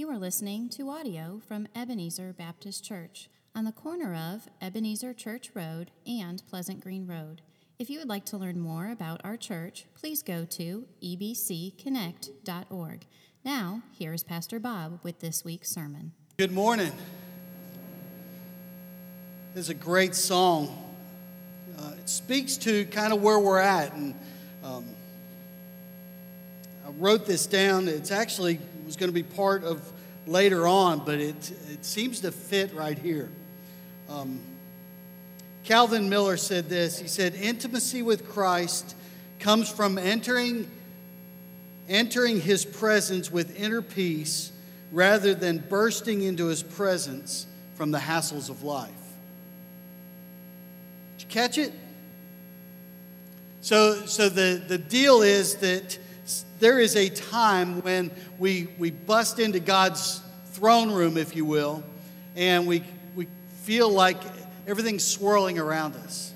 You are listening to audio from Ebenezer Baptist Church on the corner of Ebenezer Church Road and Pleasant Green Road. If you would like to learn more about our church, please go to ebcconnect.org. Now, here is Pastor Bob with this week's sermon. Good morning. This is a great song. Uh, it speaks to kind of where we're at. And um, I wrote this down. It's actually was going to be part of later on, but it, it seems to fit right here. Um, Calvin Miller said this He said, Intimacy with Christ comes from entering, entering his presence with inner peace rather than bursting into his presence from the hassles of life. Did you catch it? So, so the, the deal is that there is a time when we, we bust into God's throne room, if you will, and we, we feel like everything's swirling around us.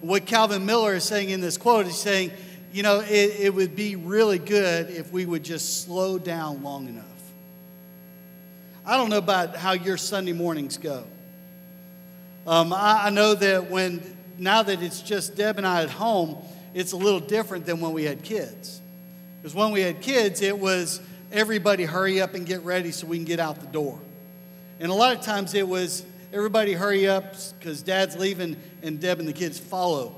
What Calvin Miller is saying in this quote is saying, you know, it, it would be really good if we would just slow down long enough. I don't know about how your Sunday mornings go. Um, I, I know that when, now that it's just Deb and I at home, it's a little different than when we had kids. Because when we had kids, it was everybody hurry up and get ready so we can get out the door. And a lot of times it was everybody hurry up because dad's leaving and Deb and the kids follow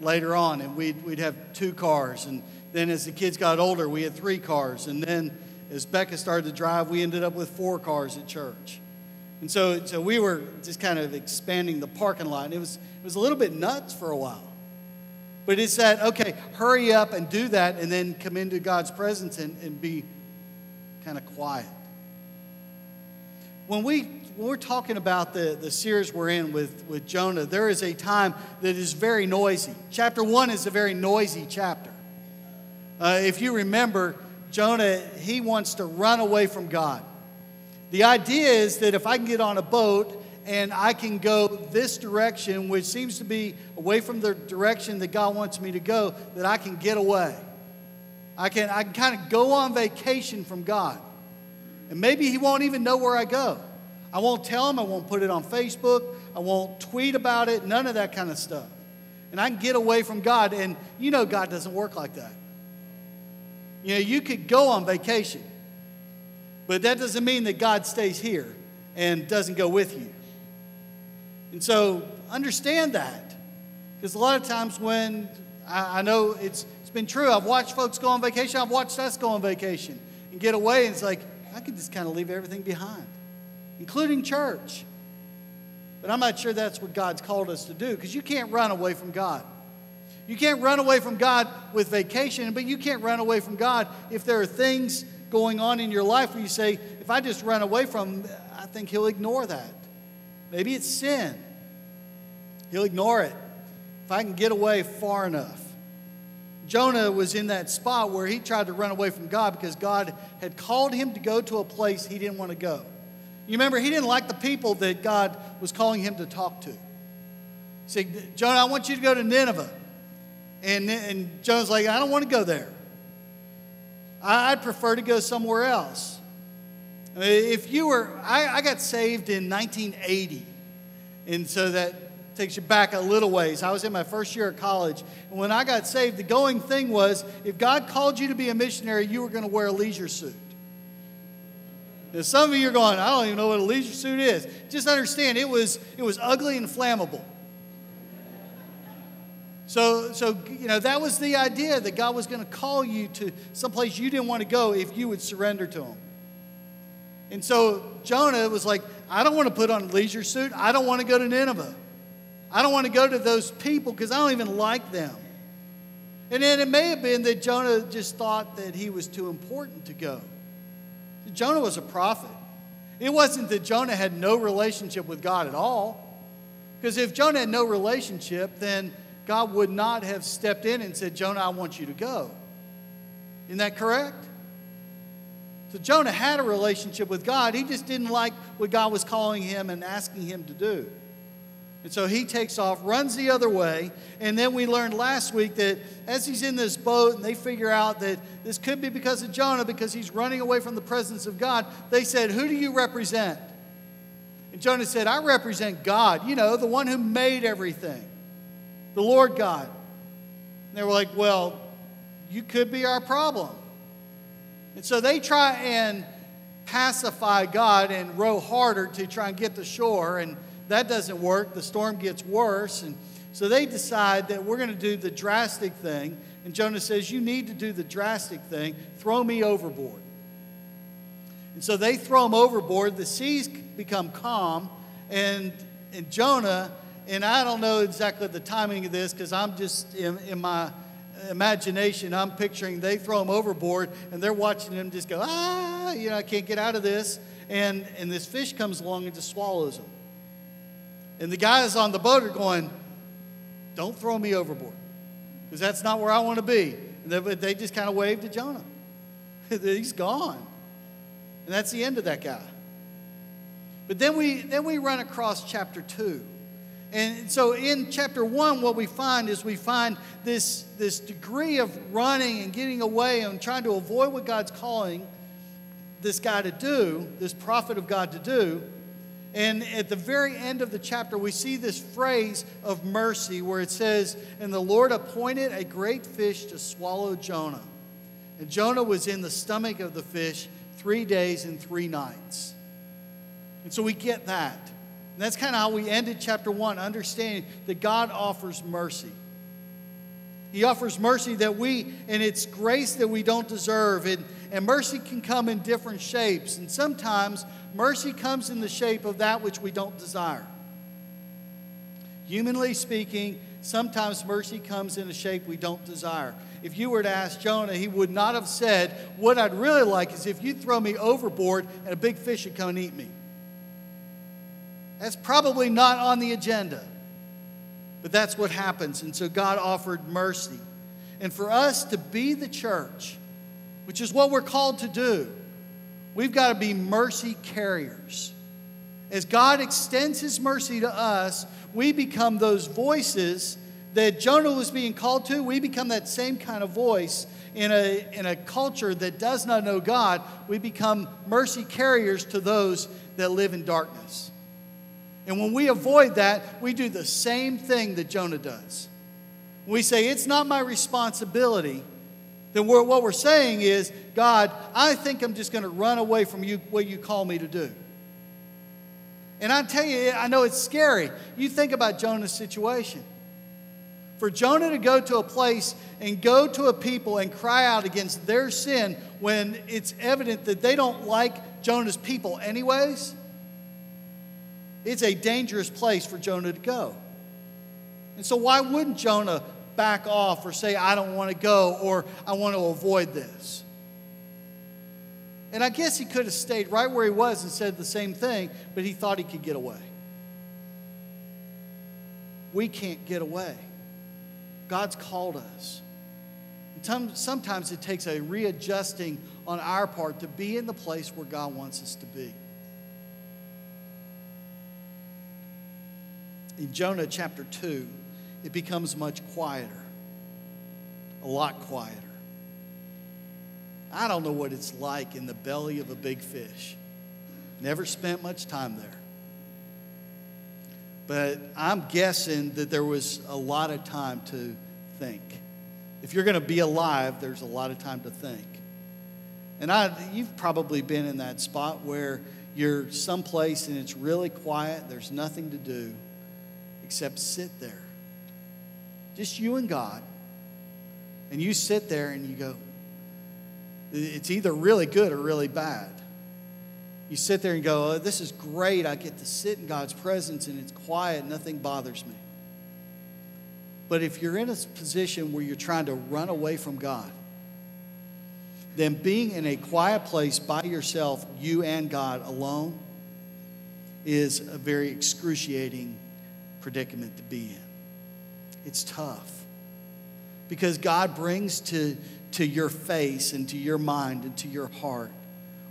later on. And we'd, we'd have two cars. And then as the kids got older, we had three cars. And then as Becca started to drive, we ended up with four cars at church. And so, so we were just kind of expanding the parking lot. And it was, it was a little bit nuts for a while. But it's that, okay, hurry up and do that and then come into God's presence and, and be kind of quiet. When, we, when we're talking about the, the series we're in with, with Jonah, there is a time that is very noisy. Chapter one is a very noisy chapter. Uh, if you remember, Jonah, he wants to run away from God. The idea is that if I can get on a boat and I can go this direction, which seems to be away from the direction that God wants me to go, that I can get away. I can, I can kind of go on vacation from God. And maybe He won't even know where I go. I won't tell Him, I won't put it on Facebook, I won't tweet about it, none of that kind of stuff. And I can get away from God. And you know, God doesn't work like that. You know, you could go on vacation, but that doesn't mean that God stays here and doesn't go with you. And so understand that. Because a lot of times when I, I, know it's, it's been true, I've watched folks go on vacation, I've watched us go on vacation and get away, and it's like, I could just kind of leave everything behind, including church. But I'm not sure that's what God's called us to do because you can't run away from God. You can't run away from God with vacation, but you can't run away from God if there are things going on in your life where you say, if I just run away from him, I think he'll ignore that. Maybe it's sin. He'll ignore it if I can get away far enough. Jonah was in that spot where he tried to run away from God because God had called him to go to a place he didn't want to go. You remember, he didn't like the people that God was calling him to talk to. He said, Jonah, I want you to go to Nineveh. And, and Jonah's like, I don't want to go there. I'd prefer to go somewhere else. Uh, if you were, I, I got saved in 1980. And so that takes you back a little ways. I was in my first year of college. And when I got saved, the going thing was if God called you to be a missionary, you were going to wear a leisure suit. Now, some of you are going, I don't even know what a leisure suit is. Just understand, it was, it was ugly and flammable. So, so, you know, that was the idea that God was going to call you to someplace you didn't want to go if you would surrender to Him. And so Jonah was like, I don't want to put on a leisure suit. I don't want to go to Nineveh. I don't want to go to those people because I don't even like them. And then it may have been that Jonah just thought that he was too important to go. Jonah was a prophet. It wasn't that Jonah had no relationship with God at all. Because if Jonah had no relationship, then God would not have stepped in and said, Jonah, I want you to go. Isn't that correct? So Jonah had a relationship with God. He just didn't like what God was calling him and asking him to do. And so he takes off, runs the other way, and then we learned last week that as he's in this boat and they figure out that this could be because of Jonah because he's running away from the presence of God, they said, Who do you represent? And Jonah said, I represent God, you know, the one who made everything, the Lord God. And they were like, Well, you could be our problem. And so they try and pacify God and row harder to try and get to shore. And that doesn't work. The storm gets worse. And so they decide that we're going to do the drastic thing. And Jonah says, You need to do the drastic thing. Throw me overboard. And so they throw him overboard. The seas become calm. And, and Jonah, and I don't know exactly the timing of this because I'm just in, in my imagination, I'm picturing they throw him overboard and they're watching him just go, ah, you know, I can't get out of this. And, and this fish comes along and just swallows him. And the guys on the boat are going, don't throw me overboard because that's not where I want to be. And they, they just kind of waved to Jonah. He's gone. And that's the end of that guy. But then we, then we run across chapter 2. And so in chapter 1, what we find is we find this, this degree of running and getting away and trying to avoid what God's calling this guy to do, this prophet of God to do. And at the very end of the chapter, we see this phrase of mercy where it says, And the Lord appointed a great fish to swallow Jonah. And Jonah was in the stomach of the fish three days and three nights. And so we get that. And that's kind of how we ended chapter one, understanding that God offers mercy. He offers mercy that we, and it's grace that we don't deserve. And, and mercy can come in different shapes. And sometimes mercy comes in the shape of that which we don't desire. Humanly speaking, sometimes mercy comes in a shape we don't desire. If you were to ask Jonah, he would not have said, What I'd really like is if you throw me overboard and a big fish would come and eat me. That's probably not on the agenda. But that's what happens. And so God offered mercy. And for us to be the church, which is what we're called to do, we've got to be mercy carriers. As God extends his mercy to us, we become those voices that Jonah was being called to. We become that same kind of voice in a, in a culture that does not know God. We become mercy carriers to those that live in darkness. And when we avoid that, we do the same thing that Jonah does. We say, It's not my responsibility, then we're, what we're saying is, God, I think I'm just going to run away from you, what you call me to do. And I tell you, I know it's scary. You think about Jonah's situation. For Jonah to go to a place and go to a people and cry out against their sin when it's evident that they don't like Jonah's people, anyways it's a dangerous place for Jonah to go. And so, why wouldn't Jonah back off or say, I don't want to go or I want to avoid this? And I guess he could have stayed right where he was and said the same thing, but he thought he could get away. We can't get away. God's called us. And sometimes it takes a readjusting on our part to be in the place where God wants us to be. In Jonah chapter 2, it becomes much quieter, a lot quieter. I don't know what it's like in the belly of a big fish. Never spent much time there. But I'm guessing that there was a lot of time to think. If you're going to be alive, there's a lot of time to think. And I, you've probably been in that spot where you're someplace and it's really quiet, there's nothing to do except sit there. Just you and God. And you sit there and you go, it's either really good or really bad. You sit there and go, oh, This is great. I get to sit in God's presence and it's quiet, nothing bothers me. But if you're in a position where you're trying to run away from God, then being in a quiet place by yourself, you and God alone, is a very excruciating predicament to be in. It's tough because God brings to, to your face and to your mind and to your heart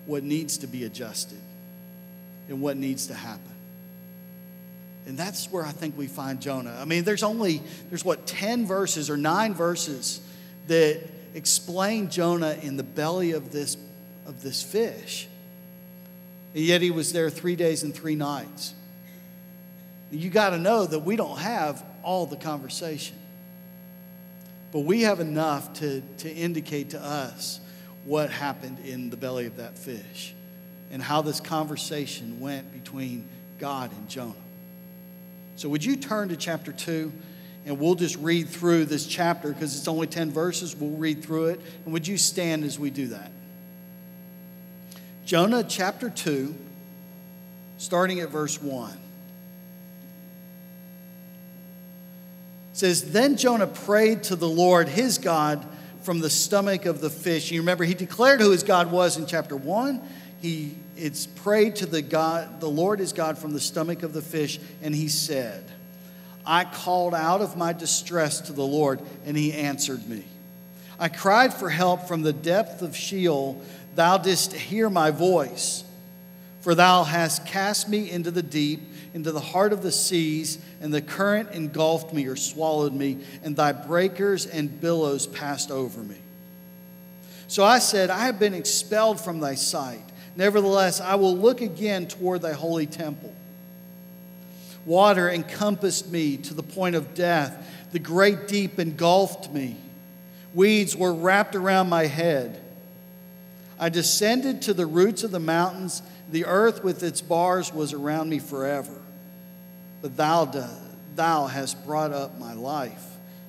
what needs to be adjusted and what needs to happen. And that's where I think we find Jonah. I mean, there's only, there's what, 10 verses or nine verses that explain Jonah in the belly of this, of this fish. And yet he was there three days and three nights. You got to know that we don't have all the conversation. But we have enough to, to indicate to us what happened in the belly of that fish and how this conversation went between God and Jonah. So, would you turn to chapter 2 and we'll just read through this chapter because it's only 10 verses. We'll read through it. And would you stand as we do that? Jonah chapter 2, starting at verse 1. Says, Then Jonah prayed to the Lord his God from the stomach of the fish. You remember, he declared who his God was in chapter 1. He it's prayed to the God, the Lord his God from the stomach of the fish, and he said, I called out of my distress to the Lord, and he answered me. I cried for help from the depth of Sheol. Thou didst hear my voice. For thou hast cast me into the deep, into the heart of the seas, and the current engulfed me or swallowed me, and thy breakers and billows passed over me. So I said, I have been expelled from thy sight. Nevertheless, I will look again toward thy holy temple. Water encompassed me to the point of death. The great deep engulfed me. Weeds were wrapped around my head. I descended to the roots of the mountains. The earth with its bars was around me forever. But thou, thou hast brought up my life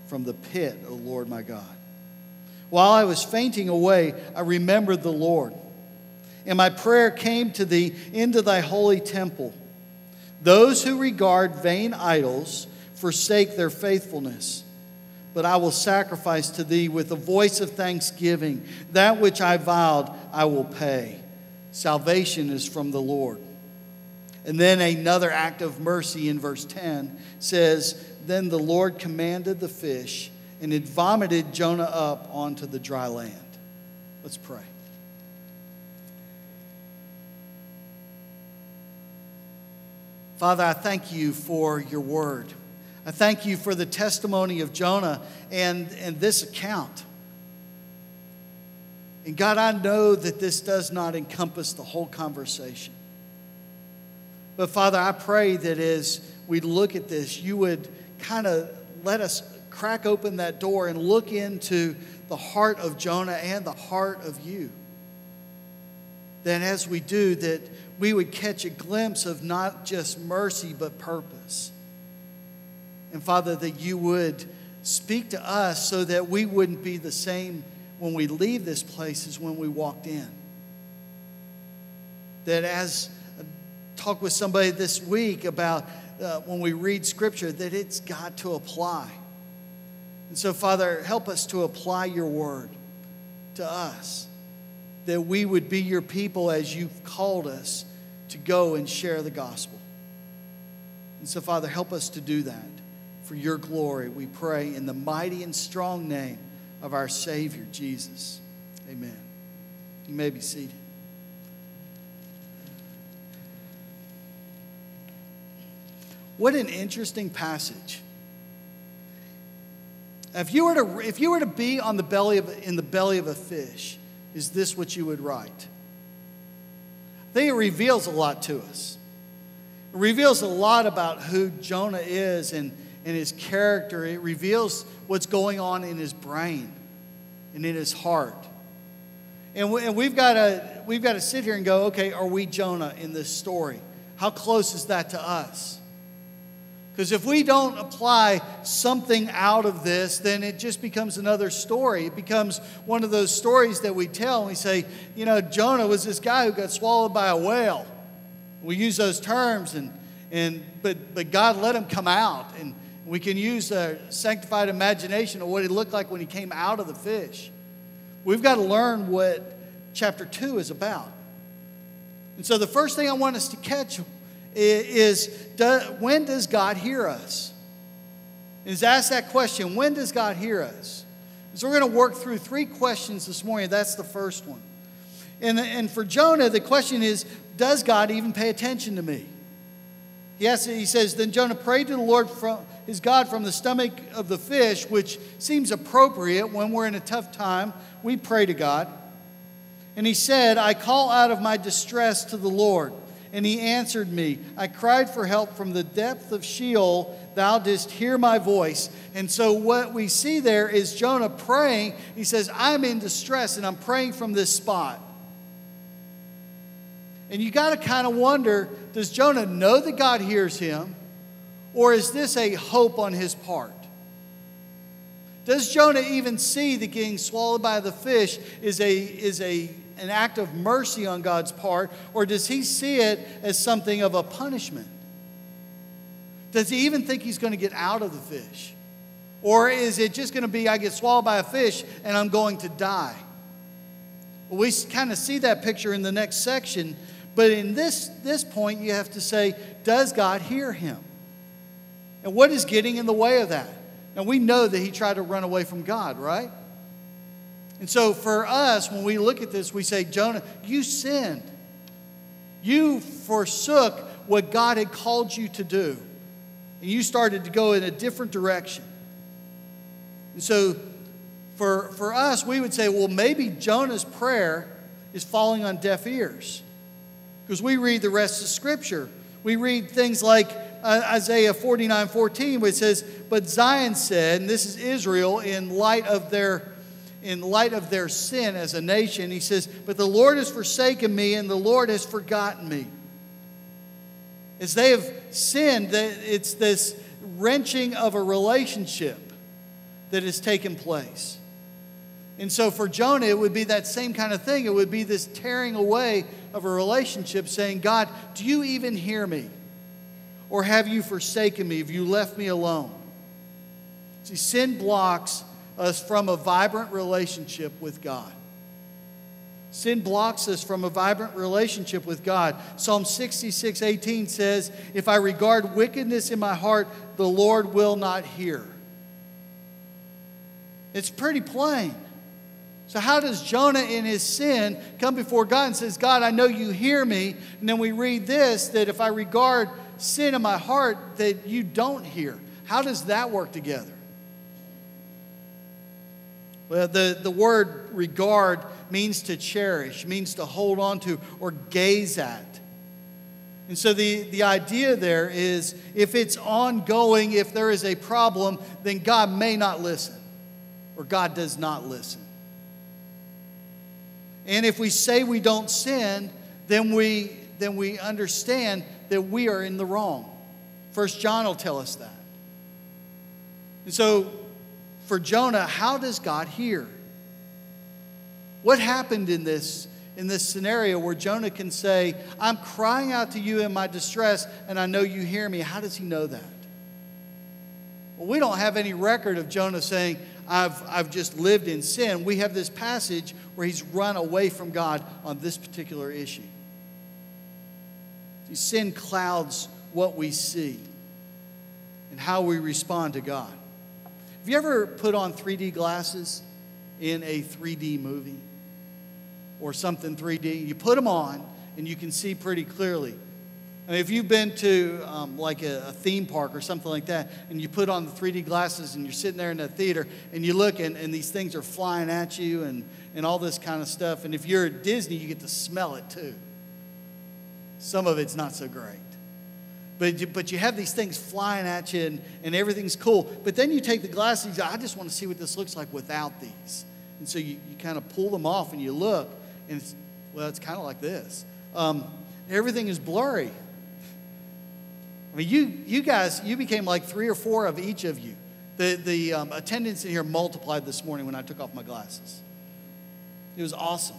from the pit, O Lord my God. While I was fainting away, I remembered the Lord and my prayer came to thee into thy holy temple. Those who regard vain idols forsake their faithfulness. But I will sacrifice to thee with a voice of thanksgiving. That which I vowed, I will pay. Salvation is from the Lord. And then another act of mercy in verse 10 says, Then the Lord commanded the fish, and it vomited Jonah up onto the dry land. Let's pray. Father, I thank you for your word. I thank you for the testimony of Jonah and, and this account. And God, I know that this does not encompass the whole conversation. But Father, I pray that as we look at this, you would kind of let us crack open that door and look into the heart of Jonah and the heart of you. That as we do, that we would catch a glimpse of not just mercy, but purpose. And Father, that you would speak to us so that we wouldn't be the same when we leave this place as when we walked in. That as talked with somebody this week about uh, when we read Scripture, that it's got to apply. And so, Father, help us to apply your word to us, that we would be your people as you've called us to go and share the gospel. And so, Father, help us to do that for your glory. We pray in the mighty and strong name of our Savior, Jesus. Amen. You may be seated. What an interesting passage. If you were to, if you were to be on the belly of, in the belly of a fish, is this what you would write? I think it reveals a lot to us. It reveals a lot about who Jonah is and, and his character. It reveals what's going on in his brain and in his heart. And, we, and we've got we've got to sit here and go, okay, are we Jonah in this story? How close is that to us? Because if we don't apply something out of this, then it just becomes another story. It becomes one of those stories that we tell and we say, you know, Jonah was this guy who got swallowed by a whale. We use those terms, and, and, but, but God let him come out. And we can use a sanctified imagination of what he looked like when he came out of the fish. We've got to learn what chapter 2 is about. And so the first thing I want us to catch is when does God hear us? Is ask that question when does God hear us? So we're going to work through three questions this morning. That's the first one. And, and for Jonah, the question is does God even pay attention to me? He, Yes, he says, Then Jonah prayed to the Lord from his God from the stomach of the fish, which seems appropriate when we're in a tough time. We pray to God. And he said, I call out of my distress to the Lord. And he answered me. I cried for help from the depth of Sheol. Thou didst hear my voice. And so, what we see there is Jonah praying. He says, I'm in distress and I'm praying from this spot. And you got to kind of wonder does Jonah know that God hears him, or is this a hope on his part? Does Jonah even see that getting swallowed by the fish is, a, is a, an act of mercy on God's part, or does he see it as something of a punishment? Does he even think he's going to get out of the fish? Or is it just going to be, I get swallowed by a fish and I'm going to die? Well, we kind of see that picture in the next section but in this, this point, you have to say, does God hear him? And what is getting in the way of that? Now, we know that he tried to run away from God, right? And so for us, when we look at this, we say, Jonah, you sinned. You forsook what God had called you to do. And you started to go in a different direction. And so for, for us, we would say, well, maybe Jonah's prayer is falling on deaf ears. Because we read the rest of Scripture. We read things like uh, Isaiah 49 14, where it says, But Zion said, and this is Israel in light of their in light of their sin as a nation, he says, But the Lord has forsaken me, and the Lord has forgotten me. As they have sinned, it's this wrenching of a relationship that has taken place. And so for Jonah, it would be that same kind of thing. It would be this tearing away of a relationship, saying, God, do you even hear me? Or have you forsaken me? Have you left me alone? See, sin blocks us from a vibrant relationship with God. Sin blocks us from a vibrant relationship with God. Psalm 66 18 says, If I regard wickedness in my heart, the Lord will not hear. It's pretty plain. So, how does Jonah in his sin come before God and says, God, I know you hear me? And then we read this that if I regard sin in my heart, that you don't hear. How does that work together? Well, the, the word regard means to cherish, means to hold on to or gaze at. And so the, the idea there is if it's ongoing, if there is a problem, then God may not listen or God does not listen. And if we say we don't sin, then we, then we understand that we are in the wrong. First John will tell us that. And so, for Jonah, how does God hear? What happened in this, in this scenario where Jonah can say, I'm crying out to you in my distress, and I know you hear me? How does he know that? Well, we don't have any record of Jonah saying, I've, I've just lived in sin. We have this passage where he's run away from God on this particular issue. See, sin clouds what we see and how we respond to God. Have you ever put on 3D glasses in a 3D movie or something 3D? You put them on and you can see pretty clearly. I mean, if you've been to um, like a, a, theme park or something like that, and you put on the 3D glasses and you're sitting there in the theater and you look and, and these things are flying at you and, and all this kind of stuff. And if you're at Disney, you get to smell it too. Some of it's not so great. But you, but you have these things flying at you and, and everything's cool. But then you take the glasses, I just want to see what this looks like without these. And so you, you kind of pull them off and you look, and it's, well, it's kind of like this. Um, everything is blurry. I mean, you, you guys, you became like three or four of each of you. The, the um, attendance in here multiplied this morning when I took off my glasses. It was awesome.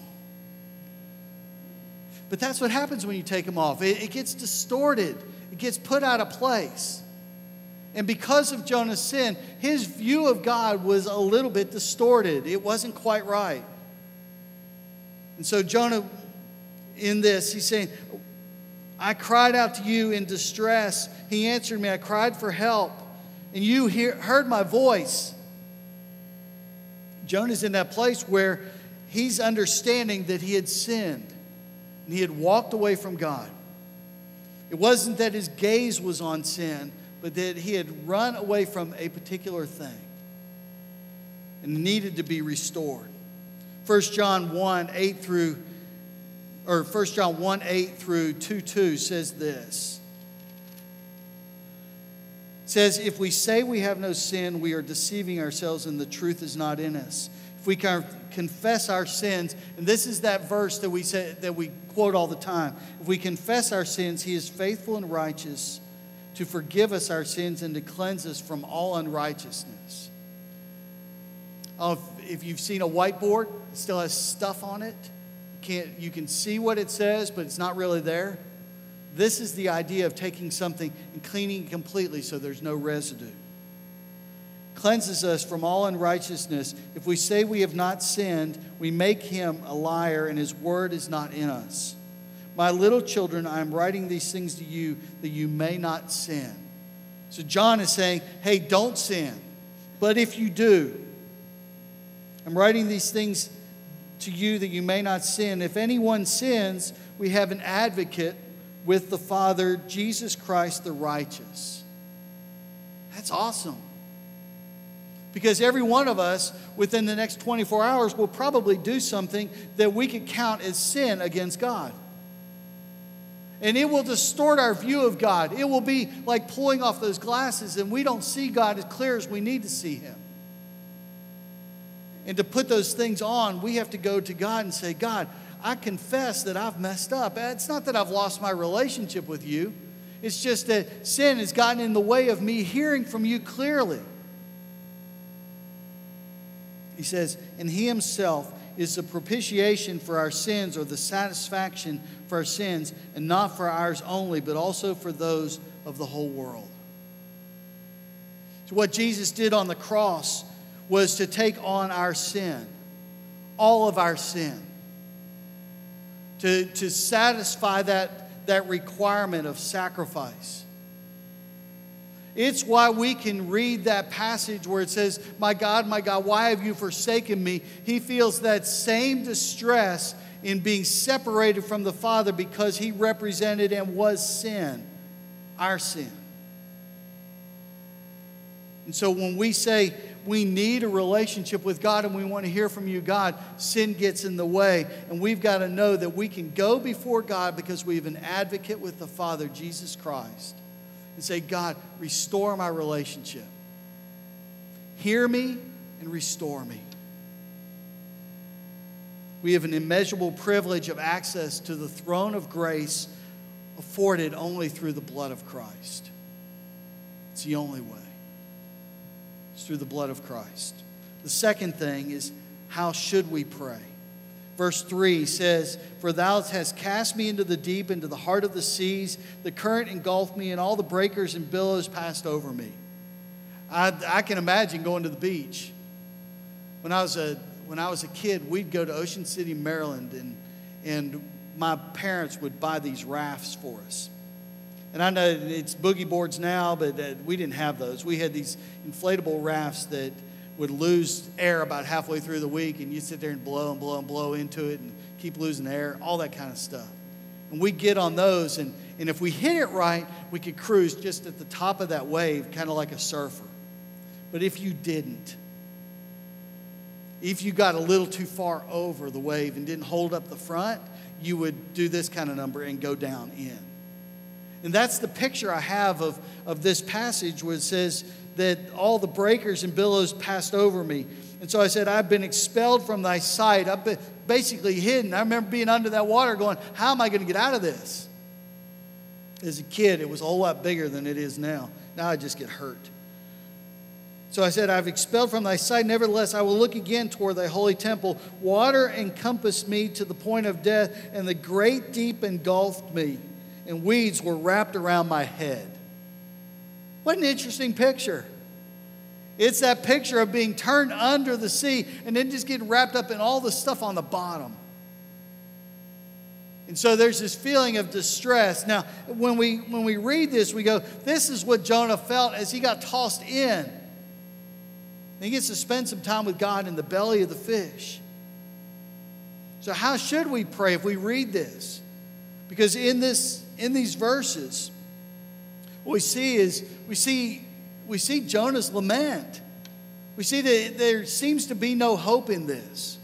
But that's what happens when you take them off. It, it gets distorted, it gets put out of place. And because of Jonah's sin, his view of God was a little bit distorted. It wasn't quite right. And so, Jonah, in this, he's saying, I cried out to you in distress. He answered me. I cried for help, and you hear, heard my voice. Jonah's in that place where he's understanding that he had sinned and he had walked away from God. It wasn't that his gaze was on sin, but that he had run away from a particular thing and needed to be restored. 1 John 1 8 through, or 1 John 1 8 through 2 2 says this. It says, If we say we have no sin, we are deceiving ourselves and the truth is not in us. If we confess our sins, and this is that verse that we say that we quote all the time. If we confess our sins, he is faithful and righteous to forgive us our sins and to cleanse us from all unrighteousness. If, if you've seen a whiteboard, it still has stuff on it. You, can't, you can see what it says, but it's not really there. This is the idea of taking something and cleaning it completely so there's no residue. Cleanses us from all unrighteousness. If we say we have not sinned, we make him a liar, and his word is not in us. My little children, I am writing these things to you that you may not sin. So John is saying, hey, don't sin. But if you do, I'm writing these things to you that you may not sin. If anyone sins, we have an advocate with the Father, Jesus Christ the righteous. That's awesome. Because every one of us within the next 24 hours will probably do something that we could count as sin against God. And it will distort our view of God. It will be like pulling off those glasses and we don't see God as clear as we need to see Him. And to put those things on, we have to go to God and say, God, I confess that I've messed up. It's not that I've lost my relationship with you, it's just that sin has gotten in the way of me hearing from you clearly. He says, and He Himself is the propitiation for our sins or the satisfaction for our sins, and not for ours only, but also for those of the whole world. So, what Jesus did on the cross was to take on our sin, all of our sin, to, to satisfy that, that requirement of sacrifice. It's why we can read that passage where it says, My God, my God, why have you forsaken me? He feels that same distress in being separated from the Father because he represented and was sin, our sin. And so when we say we need a relationship with God and we want to hear from you, God, sin gets in the way. And we've got to know that we can go before God because we have an advocate with the Father, Jesus Christ, and say, God, restore my relationship. Hear me and restore me. We have an immeasurable privilege of access to the throne of grace afforded only through the blood of Christ. It's the only way. It's through the blood of Christ. The second thing is how should we pray? Verse 3 says, For thou hast cast me into the deep, into the heart of the seas. The current engulfed me, and all the breakers and billows passed over me. I, I can imagine going to the beach. When I, was a, when I was a kid, we'd go to Ocean City, Maryland, and, and my parents would buy these rafts for us. And I know it's boogie boards now, but uh, we didn't have those. We had these inflatable rafts that would lose air about halfway through the week, and you sit there and blow and blow and blow into it and keep losing air, all that kind of stuff. And we get on those, and, and if we hit it right, we could cruise just at the top of that wave, kind of like a surfer. But if you didn't, if you got a little too far over the wave and didn't hold up the front, you would do this kind of number and go down in. And that's the picture I have of, of this passage where it says that all the breakers and billows passed over me. And so I said, I've been expelled from thy sight. I've been basically hidden. I remember being under that water going, How am I going to get out of this? As a kid, it was a whole lot bigger than it is now. Now I just get hurt. So I said, I've expelled from thy sight. Nevertheless, I will look again toward thy holy temple. Water encompassed me to the point of death, and the great deep engulfed me and weeds were wrapped around my head. What an interesting picture. It's that picture of being turned under the sea and then just getting wrapped up in all the stuff on the bottom. And so there's this feeling of distress. Now, when we, when we read this, we go, this is what Jonah felt as he got tossed in. And he gets to spend some time with God in the belly of the fish. So, how should we pray if we read this? Because in this in these verses, what we see is we see we see Jonah's lament. We see that there seems to be no hope in this.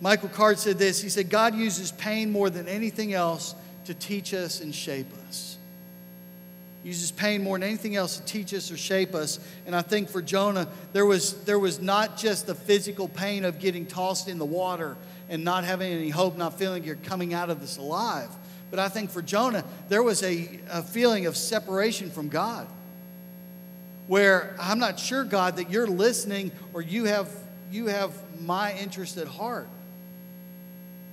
Michael Card said this. He said, God uses pain more than anything else to teach us and shape us. He uses pain more than anything else to teach us or shape us. And I think for Jonah, there was, there was not just the physical pain of getting tossed in the water and not having any hope, not feeling you're coming out of this alive. But I think for Jonah, there was a, a feeling of separation from God where I'm not sure, God, that you're listening or you have, you have my interest at heart.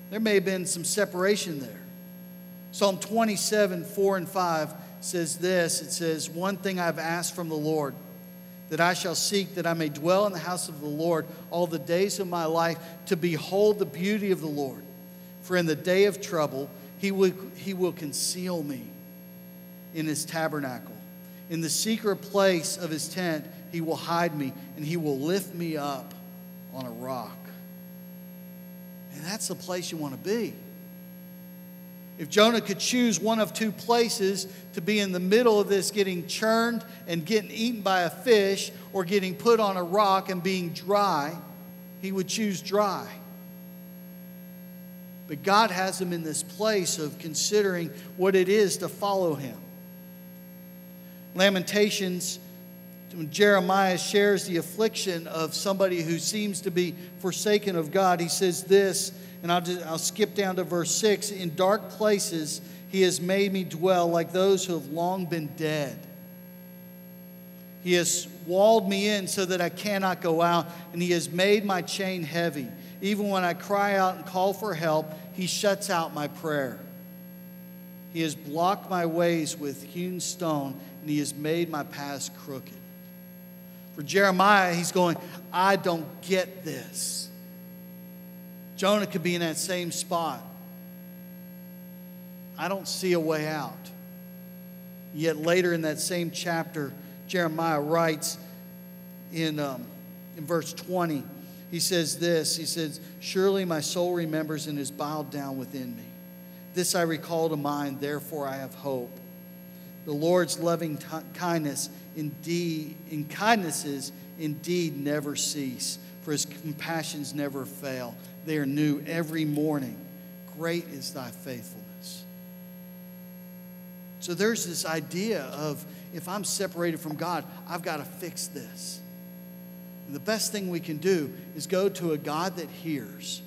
There may have been some separation there. Psalm 27, 4 and 5 says this It says, One thing I've asked from the Lord, that I shall seek, that I may dwell in the house of the Lord all the days of my life, to behold the beauty of the Lord. For in the day of trouble, he will, he will conceal me in his tabernacle. In the secret place of his tent, he will hide me, and he will lift me up on a rock. And that's the place you want to be. If Jonah could choose one of two places to be in the middle of this, getting churned and getting eaten by a fish, or getting put on a rock and being dry, he would choose dry. But God has him in this place of considering what it is to follow him. Lamentations, when Jeremiah shares the affliction of somebody who seems to be forsaken of God. He says this, and I'll, just, I'll skip down to verse 6 In dark places he has made me dwell like those who have long been dead. He has walled me in so that I cannot go out, and he has made my chain heavy. Even when I cry out and call for help, he shuts out my prayer. He has blocked my ways with hewn stone, and he has made my paths crooked. For Jeremiah, he's going, I don't get this. Jonah could be in that same spot. I don't see a way out. Yet later in that same chapter, Jeremiah writes in, um, in verse 20, he says this He says, Surely my soul remembers and is bowed down within me. This I recall to mind, therefore I have hope. The Lord's loving t- kindness indeed, in kindnesses indeed never cease, for his compassions never fail. They are new every morning. Great is thy faithfulness. So there's this idea of if I'm separated from God, I've got to fix this. And the best thing we can do is go to a God that hears,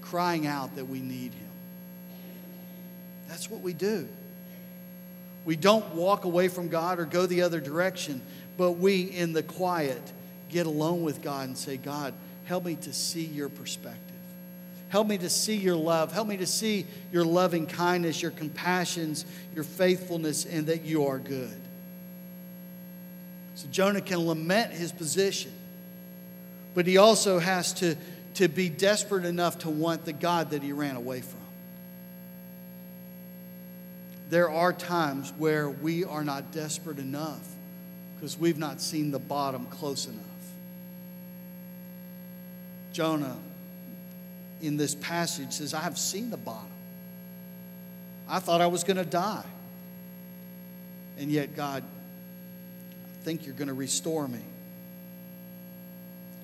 crying out that we need him. That's what we do. We don't walk away from God or go the other direction, but we, in the quiet, get alone with God and say, God, help me to see your perspective. Help me to see your love. Help me to see your loving kindness, your compassions, your faithfulness, and that you are good. So Jonah can lament his position, but he also has to, to be desperate enough to want the God that he ran away from there are times where we are not desperate enough because we've not seen the bottom close enough. Jonah, in this passage, says, I have seen the bottom. I thought I was going to die. And yet, God, I think you're going to restore me.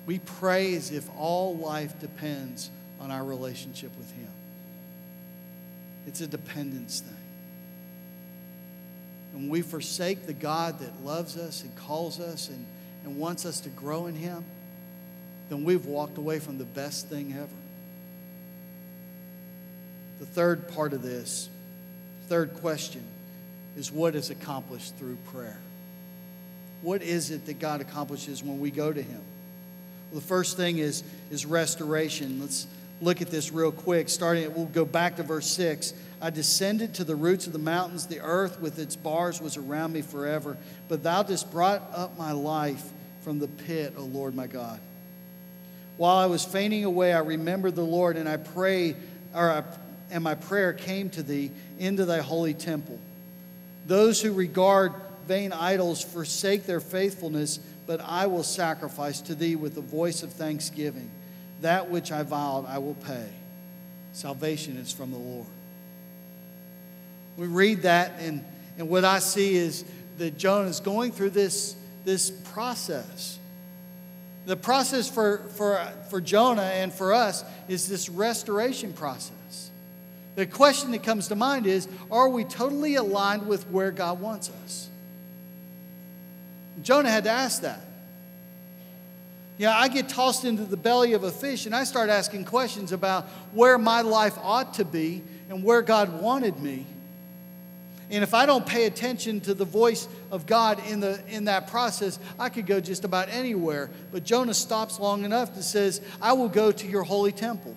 We pray as if all life depends on our relationship with Him. It's a dependence thing and we forsake the God that loves us and calls us and, and wants us to grow in Him, then we've walked away from the best thing ever. The third part of this, third question, is what is accomplished through prayer? What is it that God accomplishes when we go to Him? Well, the first thing is, is restoration. Let's look at this real quick. Starting, we'll go back to verse 6. I descended to the roots of the mountains. The earth with its bars was around me forever. But thou didst brought up my life from the pit, O Lord my God. While I was fainting away, I remembered the Lord, and I pray, or I, and my prayer came to thee into thy holy temple. Those who regard vain idols forsake their faithfulness, but I will sacrifice to thee with the voice of thanksgiving. That which I vowed, I will pay Salvation is from the Lord. We read that, and, and what I see is that Jonah is going through this, this process. The process for, for, for Jonah and for us is this restoration process. The question that comes to mind is are we totally aligned with where God wants us? Jonah had to ask that. Yeah, I get tossed into the belly of a fish and I start asking questions about where my life ought to be and where God wanted me. And if I don't pay attention to the voice of God in, the, in that process, I could go just about anywhere. But Jonah stops long enough to says, I will go to your holy temple.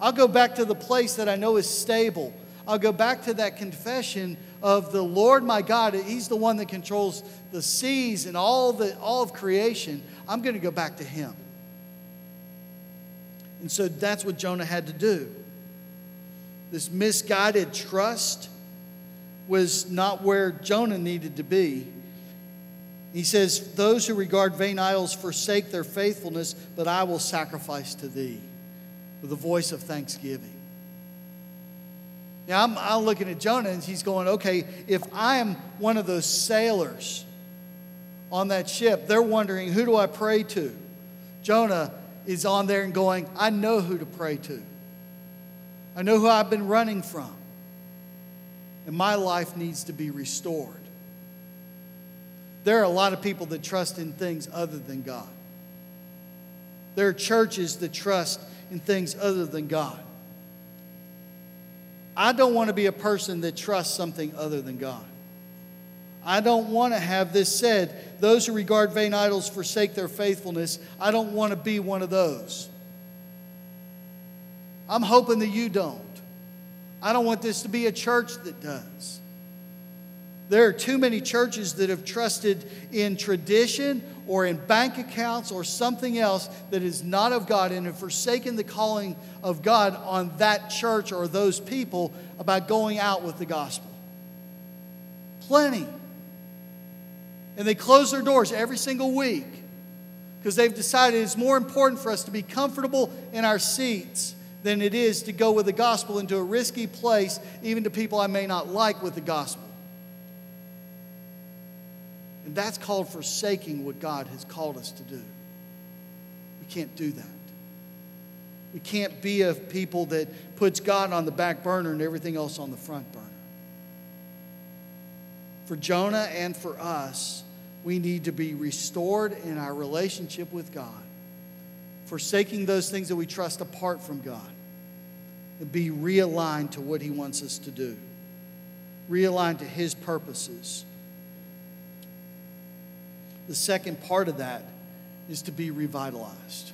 I'll go back to the place that I know is stable. I'll go back to that confession of the Lord my God. He's the one that controls the seas and all, the, all of creation. I'm going to go back to him. And so that's what Jonah had to do. This misguided trust was not where Jonah needed to be. He says, Those who regard vain idols forsake their faithfulness, but I will sacrifice to thee with a voice of thanksgiving. Now, I'm, I'm looking at Jonah and he's going, Okay, if I am one of those sailors on that ship, they're wondering, Who do I pray to? Jonah is on there and going, I know who to pray to. I know who I've been running from and my life needs to be restored. There are a lot of people that trust in things other than God. There are churches that trust in things other than God. I don't want to be a person that trusts something other than God. I don't want to have this said, those who regard vain idols forsake their faithfulness. I don't want to be one of those. I'm hoping that you don't. I don't want this to be a church that does. There are too many churches that have trusted in tradition or in bank accounts or something else that is not of God and have forsaken the calling of God on that church or those people about going out with the gospel. Plenty. And they close their doors every single week because they've decided it's more important for us to be comfortable in our seats than it is to go with the gospel into a risky place, even to people I may not like with the gospel. And that's called forsaking what God has called us to do. We can't do that. We can't be a people that puts God on the back burner and everything else on the front burner. For Jonah and for us, we need to be restored in our relationship with God, forsaking those things that we trust apart from God and be realigned to what He wants us to do, realigned to His purposes. The second part of that is to be revitalized.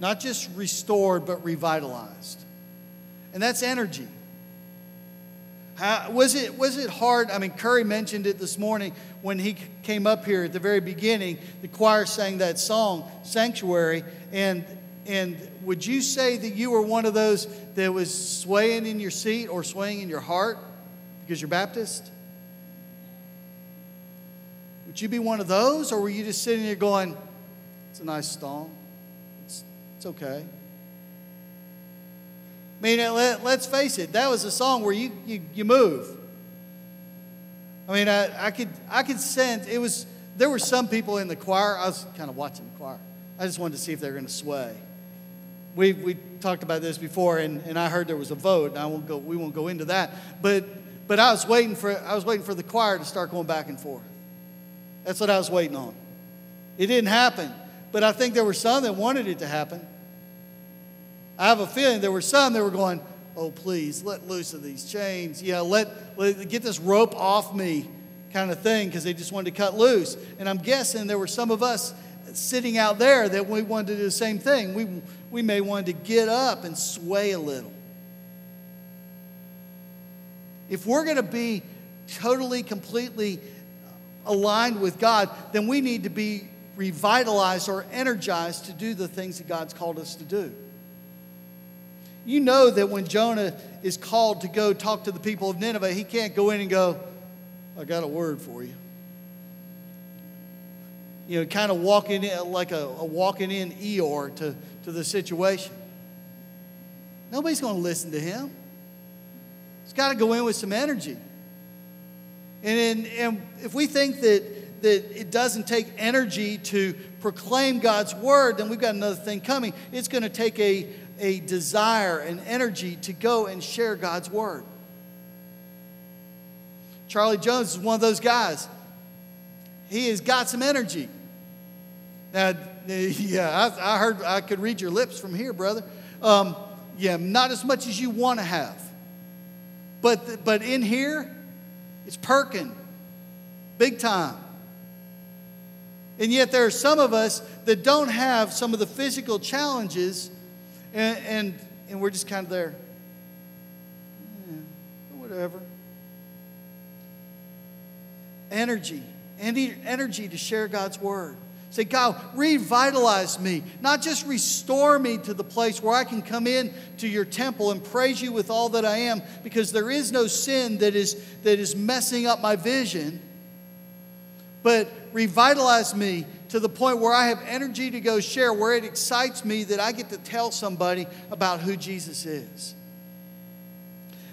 Not just restored, but revitalized. And that's energy. How, was, it, was it hard? I mean, Curry mentioned it this morning when he came up here at the very beginning. The choir sang that song, Sanctuary, and and would you say that you were one of those that was swaying in your seat or swaying in your heart because you're Baptist? Would you be one of those, or were you just sitting there going, It's a nice song? It's, it's okay. I mean, uh, let, us face it, that was a song where you, you, you move. I mean, I, I, could, I could sense it was, there were some people in the choir, I was kind of watching the choir. I just wanted to see if they were going to sway we, we talked about this before, and, and I heard there was a vote, and I won't go, we won't go into that. But, but I, was waiting for, I was waiting for the choir to start going back and forth. That's what I was waiting on. It didn't happen, but I think there were some that wanted it to happen. I have a feeling there were some that were going, oh, please, let loose of these chains. Yeah, let, let get this rope off me kind of thing because they just wanted to cut loose. And I'm guessing there were some of us sitting out there that we wanted to do the same thing. We, we may want to get up and sway a little. If we're going to be totally, completely aligned with God, then we need to be revitalized or energized to do the things that God's called us to do. You know that when Jonah is called to go talk to the people of Nineveh, he can't go in and go, I got a word for you you know, kind of walking in like a, a walking in Eeyore to, to the situation. Nobody's going to listen to him. He's got to go in with some energy. And, and if we think that, that it doesn't take energy to proclaim God's word, then we've got another thing coming. It's going to take a, a desire and energy to go and share God's word. Charlie Jones is one of those guys. He has got some energy. Now, yeah, I, I heard I could read your lips from here, brother. Um, yeah, not as much as you want to have. But, but in here, it's perking big time. And yet, there are some of us that don't have some of the physical challenges, and, and, and we're just kind of there. Yeah, whatever. Energy, energy to share God's word. Say, God, revitalize me, not just restore me to the place where I can come in to your temple and praise you with all that I am, because there is no sin that is, that is messing up my vision. But revitalize me to the point where I have energy to go share, where it excites me that I get to tell somebody about who Jesus is.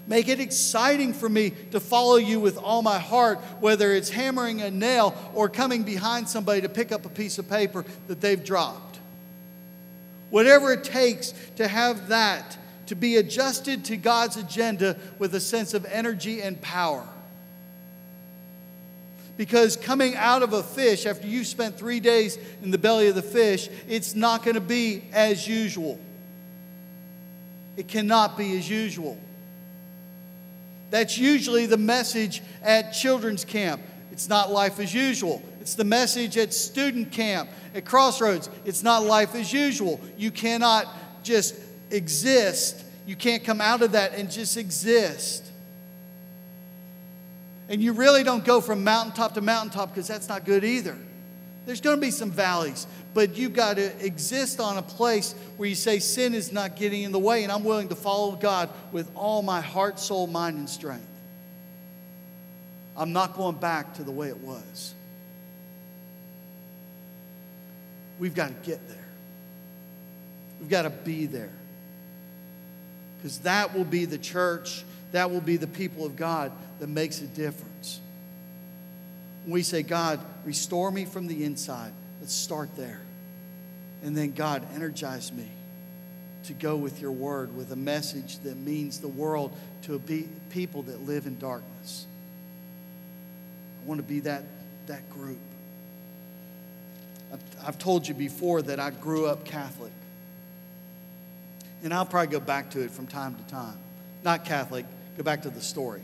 Make it exciting for me to follow you with all my heart, whether it's hammering a nail or coming behind somebody to pick up a piece of paper that they've dropped. Whatever it takes to have that, to be adjusted to God's agenda with a sense of energy and power. Because coming out of a fish, after you've spent three days in the belly of the fish, it's not going to be as usual. It cannot be as usual. That's usually the message at children's camp. It's not life as usual. It's the message at student camp, at Crossroads. It's not life as usual. You cannot just exist. You can't come out of that and just exist. And you really don't go from mountaintop to mountaintop because that's not good either. There's going to be some valleys, but you've got to exist on a place where you say sin is not getting in the way, and I'm willing to follow God with all my heart, soul, mind, and strength. I'm not going back to the way it was. We've got to get there. We've got to be there. Because that will be the church, that will be the people of God that makes a difference. When we say, God, restore me from the inside, let's start there. And then, God, energize me to go with your word with a message that means the world to be people that live in darkness. I want to be that, that group. I've told you before that I grew up Catholic. And I'll probably go back to it from time to time. Not Catholic, go back to the story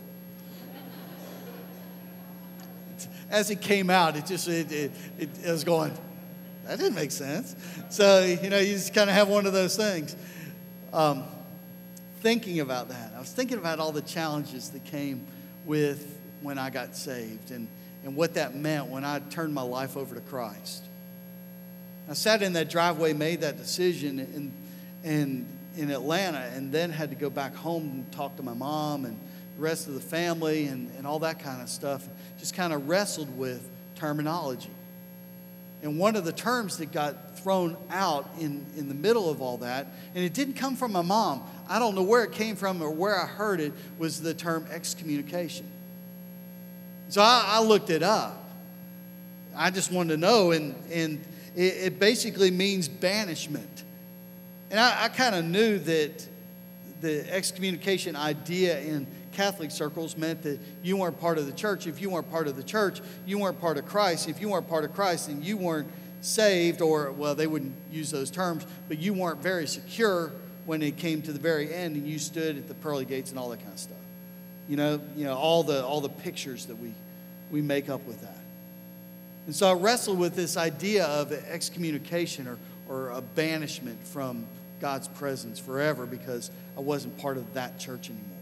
as it came out, it just it, it, it, it was going, that didn't make sense. So, you know, you just kind of have one of those things. Um, thinking about that, I was thinking about all the challenges that came with when I got saved and, and what that meant when I turned my life over to Christ. I sat in that driveway, made that decision in, in, in Atlanta, and then had to go back home and talk to my mom and the rest of the family and, and all that kind of stuff. Just kind of wrestled with terminology. And one of the terms that got thrown out in, in the middle of all that, and it didn't come from my mom, I don't know where it came from or where I heard it, was the term excommunication. So I, I looked it up. I just wanted to know, and, and it, it basically means banishment. And I, I kind of knew that the excommunication idea in Catholic circles meant that you weren't part of the church. If you weren't part of the church, you weren't part of Christ. If you weren't part of Christ, then you weren't saved, or, well, they wouldn't use those terms, but you weren't very secure when it came to the very end and you stood at the pearly gates and all that kind of stuff. You know, you know all, the, all the pictures that we, we make up with that. And so I wrestled with this idea of excommunication or, or a banishment from God's presence forever because I wasn't part of that church anymore.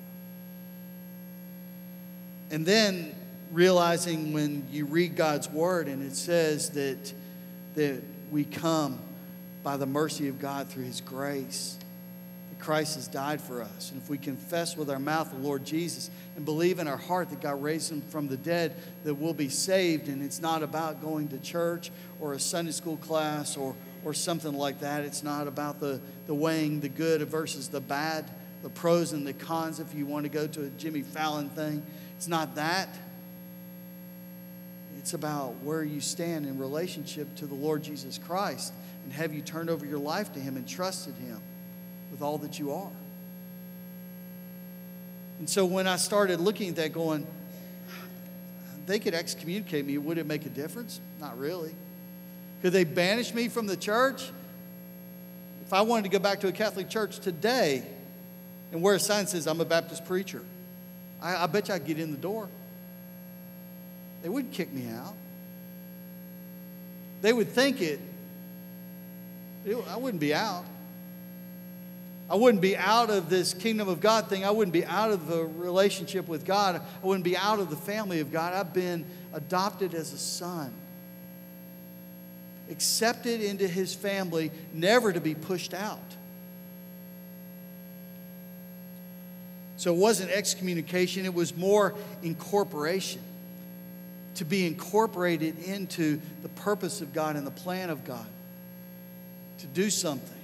And then realizing when you read God's word and it says that, that we come by the mercy of God through his grace, that Christ has died for us. And if we confess with our mouth the Lord Jesus and believe in our heart that God raised him from the dead, that we'll be saved. And it's not about going to church or a Sunday school class or, or something like that. It's not about the, the weighing the good versus the bad the pros and the cons if you want to go to a Jimmy Fallon thing. It's not that. It's about where you stand in relationship to the Lord Jesus Christ and have you turned over your life to Him and trusted Him with all that you are. And so when I started looking at that, going, they could excommunicate me, would it make a difference? Not really. Could they banish me from the church? If I wanted to go back to a Catholic church today and wear a sign that says I'm a Baptist preacher, I, I bet you I'd get in the door. They wouldn't kick me out. They would think it, I wouldn't be out. I wouldn't be out of this kingdom of God thing. I wouldn't be out of the relationship with God. I wouldn't be out of the family of God. I've been adopted as a son, accepted into his family, never to be pushed out. So it wasn't excommunication, it was more incorporation. To be incorporated into the purpose of God and the plan of God. To do something.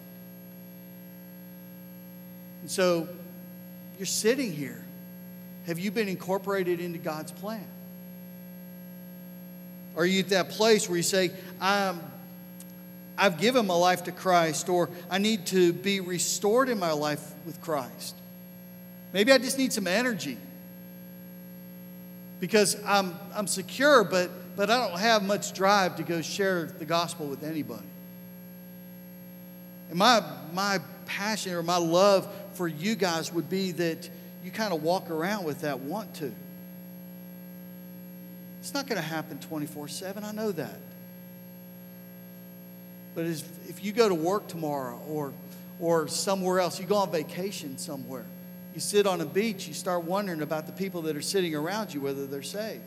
And so you're sitting here. Have you been incorporated into God's plan? Are you at that place where you say, I'm, I've given my life to Christ, or I need to be restored in my life with Christ? Maybe I just need some energy because I'm, I'm secure, but, but I don't have much drive to go share the gospel with anybody. And my, my passion or my love for you guys would be that you kind of walk around with that want to. It's not going to happen 24 7. I know that. But if you go to work tomorrow or, or somewhere else, you go on vacation somewhere, you sit on a beach, you start wondering about the people that are sitting around you, whether they're saved.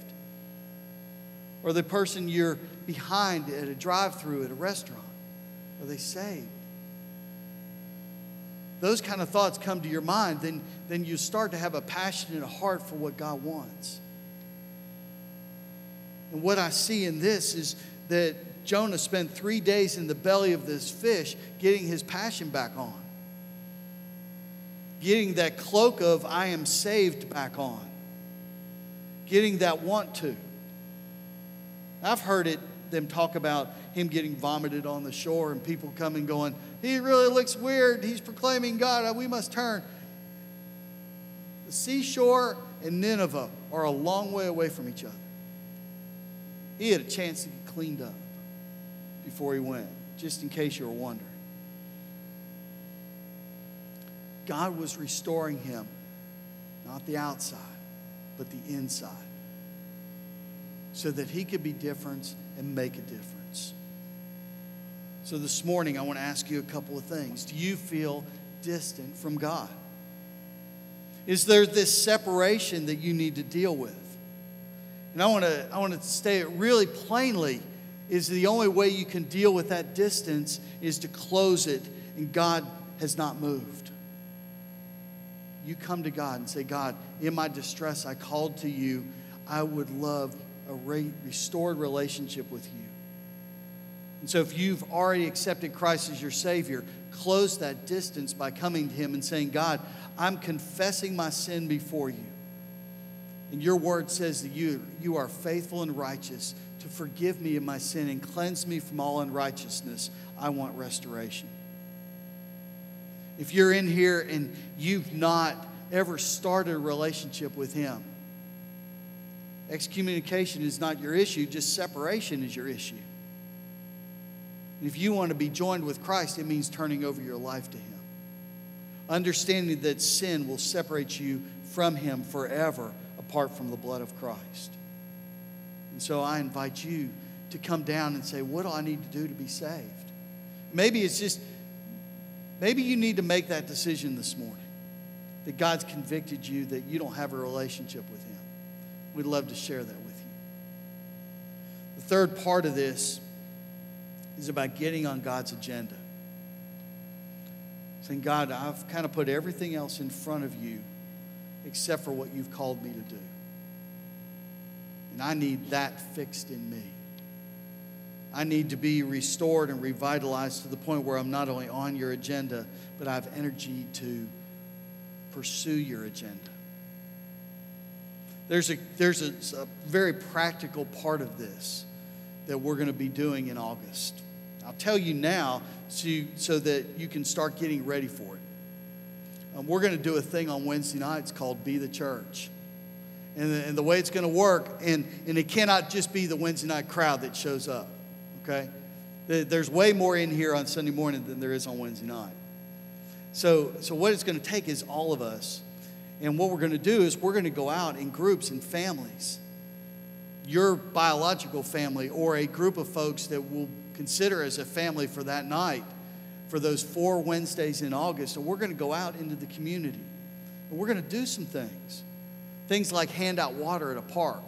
Or the person you're behind at a drive through at a restaurant, are they saved? those kind of thoughts come to your mind, then, then you start to have a passion and a heart for what God wants. And what I see in this is that Jonah spent three days in the belly of this fish getting his passion back on, getting that cloak of I am saved back on, getting that want to. I've heard it them talk about him getting vomited on the shore and people coming going, he really looks weird. He's proclaiming God. We must turn. The seashore and Nineveh are a long way away from each other. He had a chance to get cleaned up before he went, just in case you were wondering. God was restoring him, not the outside, but the inside, so that he could be different and make a difference. So this morning, I want to ask you a couple of things. Do you feel distant from God? Is there this separation that you need to deal with? And I want to, I want to state it really plainly is the only way you can deal with that distance is to close it, and God has not moved. You come to God and say, God, in my distress, I called to you. I would love a restored relationship with you. And so, if you've already accepted Christ as your Savior, close that distance by coming to Him and saying, God, I'm confessing my sin before you. And your word says that you, you are faithful and righteous to forgive me of my sin and cleanse me from all unrighteousness. I want restoration. If you're in here and you've not ever started a relationship with Him, excommunication is not your issue, just separation is your issue. And If you want to be joined with Christ, it means turning over your life to Him. Understanding that sin will separate you from Him forever apart from the blood of Christ. And so I invite you to come down and say, What do I need to do to be saved? Maybe it's just, maybe you need to make that decision this morning that God's convicted you that you don't have a relationship with Him. We'd love to share that with you. The third part of this is about getting on God's agenda. Saying, God, I've kind of put everything else in front of you except for what you've called me to do. And I need that fixed in me. I need to be restored and revitalized to the point where I'm not only on your agenda, but I have energy to pursue your agenda. There's a, there's a, a very practical part of this that we're going to be doing in August. I'll tell you now so, you, so that you can start getting ready for it. Um, we're going to do a thing on Wednesday nights called Be the Church. And the, and the way it's going to work, and, and it cannot just be the Wednesday night crowd that shows up, okay? There's way more in here on Sunday morning than there is on Wednesday night. So, so what it's going to take is all of us. And what we're going to do is we're going to go out in groups and families. Your biological family or a group of folks that we'll consider as a family for that night for those four Wednesdays in August. And we're going to go out into the community. And we're going to do some things. Things like hand out water at a park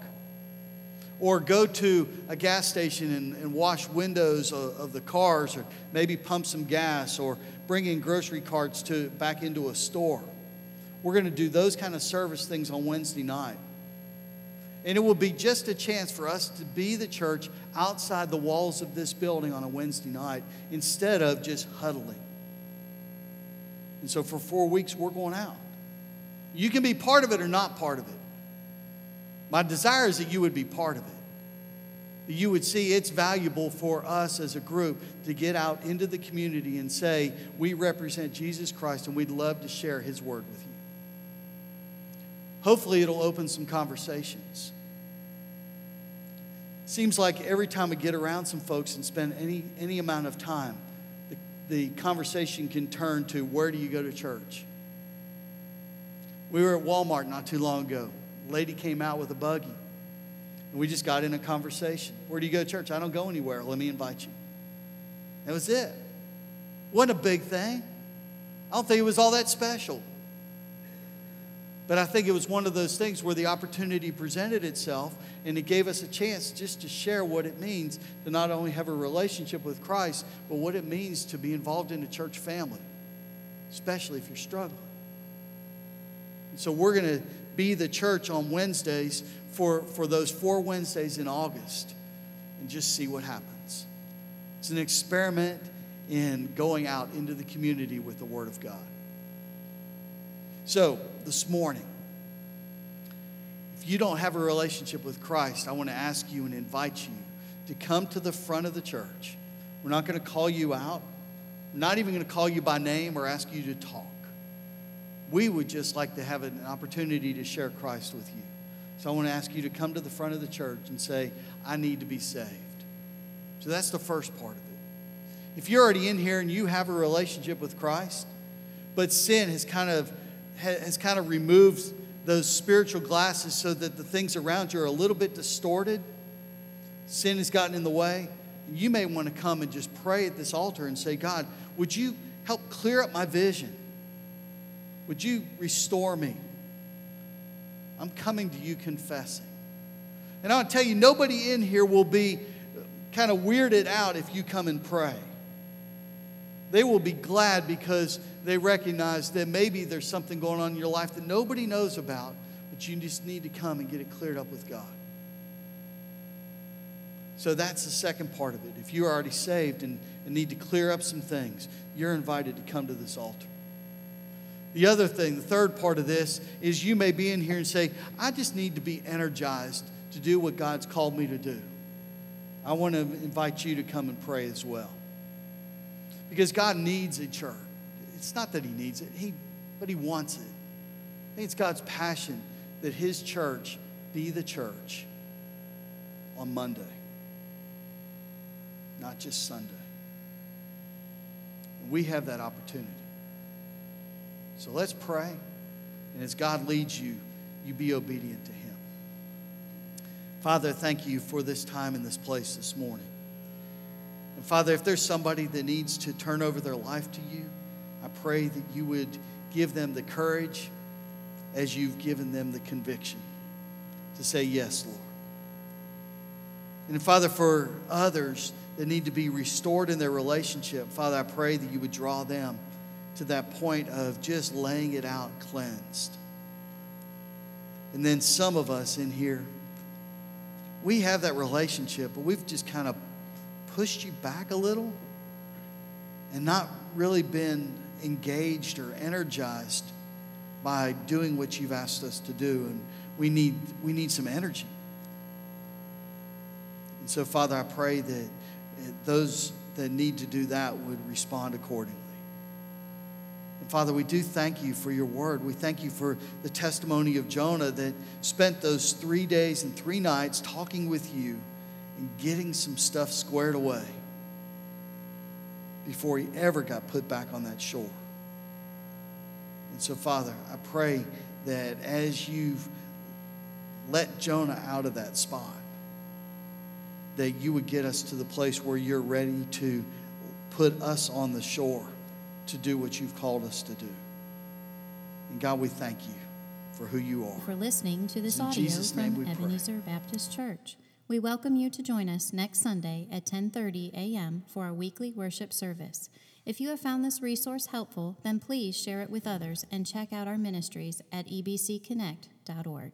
or go to a gas station and, and wash windows of, of, the cars or maybe pump some gas or bring in grocery carts to back into a store. We're going to do those kind of service things on wednesday night. And it will be just a chance for us to be the church outside the walls of this building on a wednesday night instead of just huddling. And so for four weeks we're going out. You can be part of it or not part of it my desire is that you would be part of it. That you would see it's valuable for us as a group to get out into the community and say, we represent Jesus Christ and we'd love to share his word with you. Hopefully, it'll open some conversations. Seems like every time we get around some folks and spend any, any amount of time, the, the conversation can turn to where do you go to church? We were at Walmart not too long ago lady came out with a buggy. And we just got in a conversation. Where do you go to church? I don't go anywhere. Let me invite you. That was it. Wasn't a big thing. I don't think it was all that special. But I think it was one of those things where the opportunity presented itself and it gave us a chance just to share what it means to not only have a relationship with Christ, but what it means to be involved in a church family, especially if you're struggling. And so we're going to be the church on Wednesdays for, for those four Wednesdays in August and just see what happens. It's an experiment in going out into the community with the Word of God. So, this morning, if you don't have a relationship with Christ, I want to ask you and invite you to come to the front of the church. We're not going to call you out. We're not even going to call you by name or ask you to talk we would just like to have an opportunity to share Christ with you. So I want to ask you to come to the front of the church and say, I need to be saved. So that's the first part of it. If you're already in here and you have a relationship with Christ, but sin has kind of has kind of removed those spiritual glasses so that the things around you are a little bit distorted, sin has gotten in the way, you may want to come and just pray at this altar and say, God, would you help clear up my vision? Would you restore me? I'm coming to you confessing. And I'll tell you, nobody in here will be kind of weirded out if you come and pray. They will be glad because they recognize that maybe there's something going on in your life that nobody knows about, but you just need to come and get it cleared up with God. So that's the second part of it. If you're already saved and, and need to clear up some things, you're invited to come to this altar. The other thing, the third part of this, is you may be in here and say, I just need to be energized to do what God's called me to do. I want to invite you to come and pray as well. Because God needs a church. It's not that He needs it, he, but He wants it. I think it's God's passion that His church be the church on Monday, not just Sunday. And we have that opportunity. So let's pray. And as God leads you, you be obedient to Him. Father, thank you for this time in this place this morning. And Father, if there's somebody that needs to turn over their life to you, I pray that you would give them the courage as you've given them the conviction to say, Yes, Lord. And Father, for others that need to be restored in their relationship, Father, I pray that you would draw them to that point of just laying it out cleansed. And then some of us in here, we have that relationship, but we've just kind of pushed you back a little and not really been engaged or energized by doing what you've asked us to do. And we need, we need some energy. And so, Father, I pray that those that need to do that would respond accordingly. Father, we do thank you for your word. We thank you for the testimony of Jonah that spent those three days and three nights talking with you and getting some stuff squared away before he ever got put back on that shore. And so, Father, I pray that as you've let Jonah out of that spot, that you would get us to the place where you're ready to put us on the shore to do what you've called us to do. And God, we thank you for who you are. For listening to this audio Jesus' from we pray. Ebenezer Baptist Church. We welcome you to join us next Sunday at 10:30 a.m. for our weekly worship service. If you have found this resource helpful, then please share it with others and check out our ministries at ebcconnect.org.